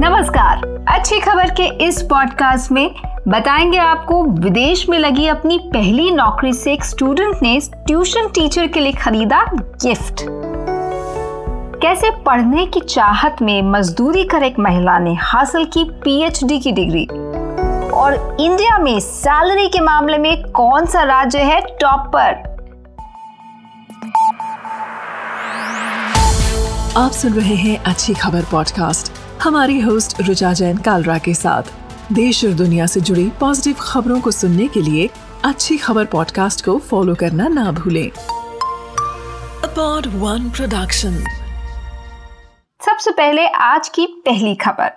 नमस्कार। अच्छी खबर के इस पॉडकास्ट में बताएँगे आपको विदेश में लगी अपनी पहली नौकरी से एक स्टूडेंट ने ट्यूशन टीचर के लिए खरीदा गिफ्ट कैसे पढ़ने की चाहत में मजदूरी कर एक महिला ने हासिल की पीएचडी की डिग्री और इंडिया में सैलरी के मामले में कौन सा राज्य है टॉप पर? आप सुन रहे हैं अच्छी खबर पॉडकास्ट हमारी होस्ट रुचा जैन कालरा के साथ। देश और दुनिया से जुड़ी पॉजिटिव खबरों को सुनने के लिए अच्छी खबर पॉडकास्ट को फॉलो करना ना भूलें। अपॉड वन प्रोडक्शन सबसे पहले आज की पहली खबर।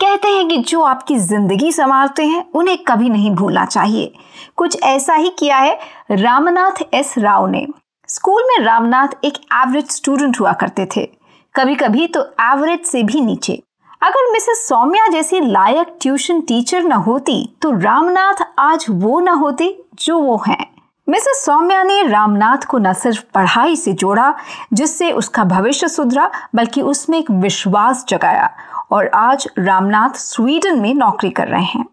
कहते हैं कि जो आपकी ज़िंदगी संवारते हैं, उन्हें कभी नहीं भूलना चाहिए। कुछ ऐसा ही किया है रामनाथ एस राव ने। स्कूल में रामनाथ एक एवरेज स्टूडेंट हुआ करते थे। कभी कभी तो एवरेज से भी नीचे। अगर मिसेस सौम्या जैसी लायक ट्यूशन टीचर न होती तो रामनाथ आज वो न होते जो वो हैं। मिसेस सौम्या ने रामनाथ को न सिर्फ़ पढ़ाई से जोड़ा, जिससे उसका भविष्य सुधरा, बल्कि उसमें एक विश्वास जगाया, और आज रामनाथ स्वीडन में नौकरी कर रहे हैं।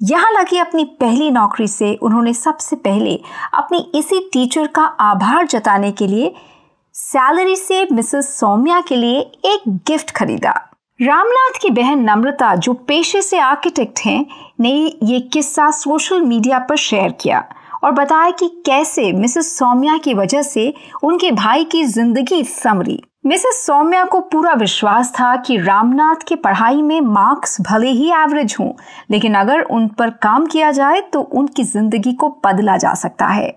यहाँ लगी अपनी पहली नौकरी से उन्होंने सबसे पहले अपनी इसी टीचर का आभार जताने के लिए सैलरी से मिसेस सौम्या के लिए एक गिफ्ट खरीदा। रामनाथ की बहन नम्रता जो पेशे से आर्किटेक्ट हैं, ने ये किस्सा सोशल मीडिया पर शेयर किया और बताया कि कैसे मिसेस सौम्या की वजह से उनके भाई की ज़िंदगी समरी मिसेस सौम्या को पूरा विश्वास था कि रामनाथ की पढ़ाई में मार्क्स भले ही एवरेज हों, लेकिन अगर उन पर काम किया जाए तो उनकी ज़िंदगी को बदला जा सकता है।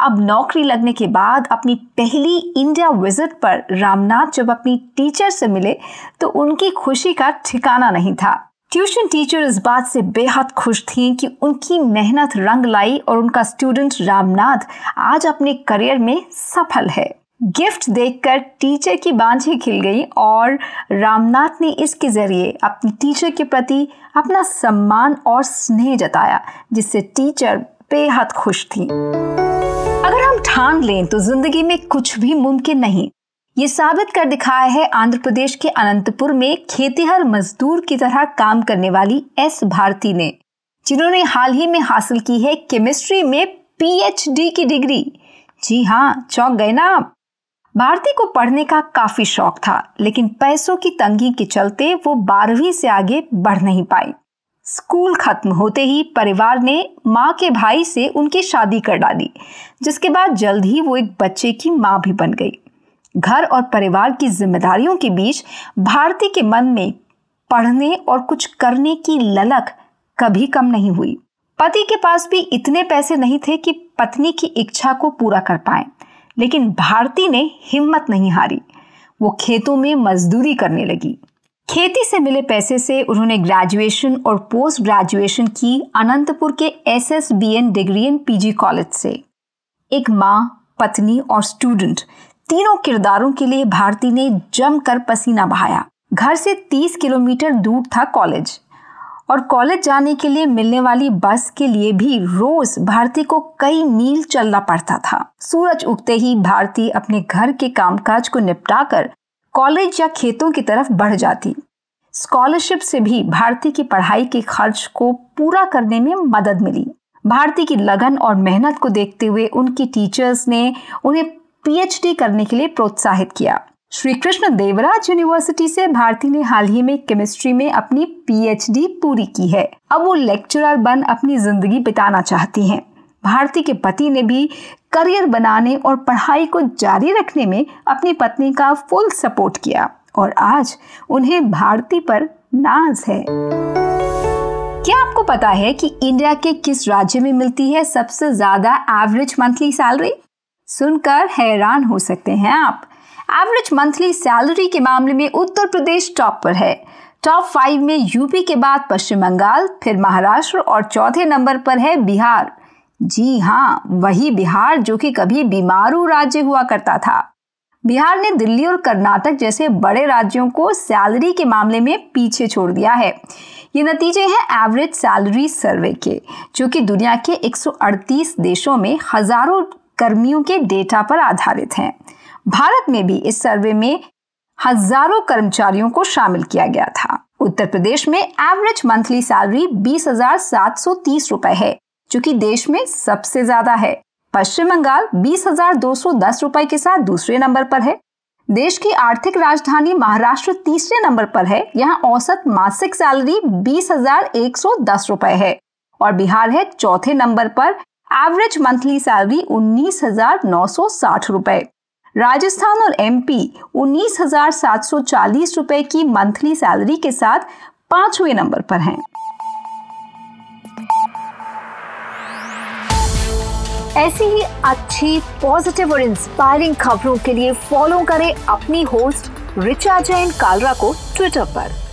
अब नौकरी लगने के बाद अपनी पहली इंडिया विज़िट पर रामनाथ जब अपनी टीचर से मिले तो उनकी खुशी का ठिकाना नहीं था। ट्यूशन टीचर इस बात से बेहद खुश थी कि उनकी मेहनत रंग लाई और उनका स्टूडेंट रामनाथ आज अपने करियर में सफल है। गिफ्ट देखकर टीचर की बांझें खिल गई और रामनाथ ने इसके ज़रिए अपनी टीचर के प्रति अपना सम्मान और स्नेह जताया, जिससे टीचर बेहद खुश थी। अगर हम ठान लें तो ज़िंदगी में कुछ भी मुमकिन नहीं। ये साबित कर दिखाया है आंध्र प्रदेश के अनंतपुर में खेतीहर मजदूर की तरह काम करने वाली एस भारती ने, जिन्होंने हाल ही में हासिल की है केमिस्ट्री में पीएचडी की डिग्री। जी हाँ चौंक गए ना आप। भारती को पढ़ने का काफ़ी शौक था, लेकिन पैसों की तंगी के चलते वो बारहवीं से आगे बढ़ नहीं पाई। स्कूल खत्म होते ही परिवार ने माँ के भाई से उनकी शादी कर डाली जिसके बाद जल्द ही वो एक बच्चे की माँ भी बन गई। घर और परिवार की जिम्मेदारियों के बीच भारती के मन में पढ़ने और कुछ करने की ललक कभी कम नहीं हुई। पति के पास भी इतने पैसे नहीं थे कि पत्नी की इच्छा को पूरा कर पाए। लेकिन भारती ने हिम्मत नहीं हारी। वो खेतों में मजदूरी करने लगी। खेती से मिले पैसे से उन्होंने ग्रेजुएशन और पोस्ट ग्रेजुएशन की अनंतपुर के S S B N degree and PG college से। एक माँ, पत्नी और स्टूडेंट तीनों किरदारों के लिए भारती ने जमकर पसीना बहाया। घर से 30 किलोमीटर दूर था कॉलेज। और कॉलेज जाने के लिए मिलने वाली बस के लिए भी रोज भारती को कई मील चलना पड़ता था। सूरज उगते ही भारती अपने घर के कामकाज को निपटाकर कॉलेज या खेतों की तरफ़ बढ़ जाती। स्कॉलरशिप से भी भारती की पढ़ाई के खर्च को पूरा करने में मदद मिली। भारती की लगन और मेहनत को देखते हुए उनकी टीचर्स ने उन्हें पीएचडी करने के लिए प्रोत्साहित किया। श्री कृष्ण देवराज यूनिवर्सिटी से भारती ने हाल ही में केमिस्ट्री में अपनी पीएचडी पूरी की है। अब वो लेक्चरर बन अपनी ज़िंदगी बिताना चाहती हैं। भारती के पति ने भी करियर बनाने और पढ़ाई को जारी रखने में अपनी पत्नी का फुल सपोर्ट किया और आज उन्हें भारती पर नाज है। क्या आपको पता है कि इंडिया के किस राज्य में मिलती है सबसे ज़्यादा एवरेज मंथली सैलरी? सुनकर हैरान हो सकते हैं आप। एवरेज मंथली सैलरी के मामले में उत्तर प्रदेश टॉप पर है। टॉप फाइव में यूपी के बाद पश्चिम बंगाल, फिर महाराष्ट्र और चौथे नंबर पर है बिहार। जी हाँ वही बिहार जो कि कभी बीमारू राज्य हुआ करता था। बिहार ने दिल्ली और कर्नाटक जैसे बड़े राज्यों को सैलरी के मामले में पीछे छोड़ दिया है। ये नतीजे हैं एवरेज सैलरी सर्वे के, जो कि दुनिया के 138 देशों में हज़ारों कर्मियों के डेटा पर आधारित हैं। भारत में भी इस सर्वे में हज़ारों कर्मचारियों को शामिल किया गया था। उत्तर प्रदेश में एवरेज मंथली सैलरी बीस हज़ार सात सौ तीस रुपए है, जो कि देश में सबसे ज़्यादा है। पश्चिम बंगाल बीस हज़ार दो सौ दस रुपए के साथ दूसरे नंबर पर है। देश की आर्थिक राजधानी महाराष्ट्र तीसरे नंबर पर है। यहाँ औसत मासिक सैलरी बीस हज़ार एक सौ दस रुपए है और बिहार है चौथे नंबर पर। एवरेज मंथली सैलरी उन्नीस हज़ार नौ सौ साठ रुपए। राजस्थान और एमपी उन्नीस हज़ार सात सौ चालीस रुपए की मंथली सैलरी के साथ पाँचवें नंबर पर हैं। ऐसी ही अच्छी पॉजिटिव और इंस्पायरिंग खबरों के लिए फॉलो करें अपनी होस्ट रिचा जैन कालरा को ट्विटर पर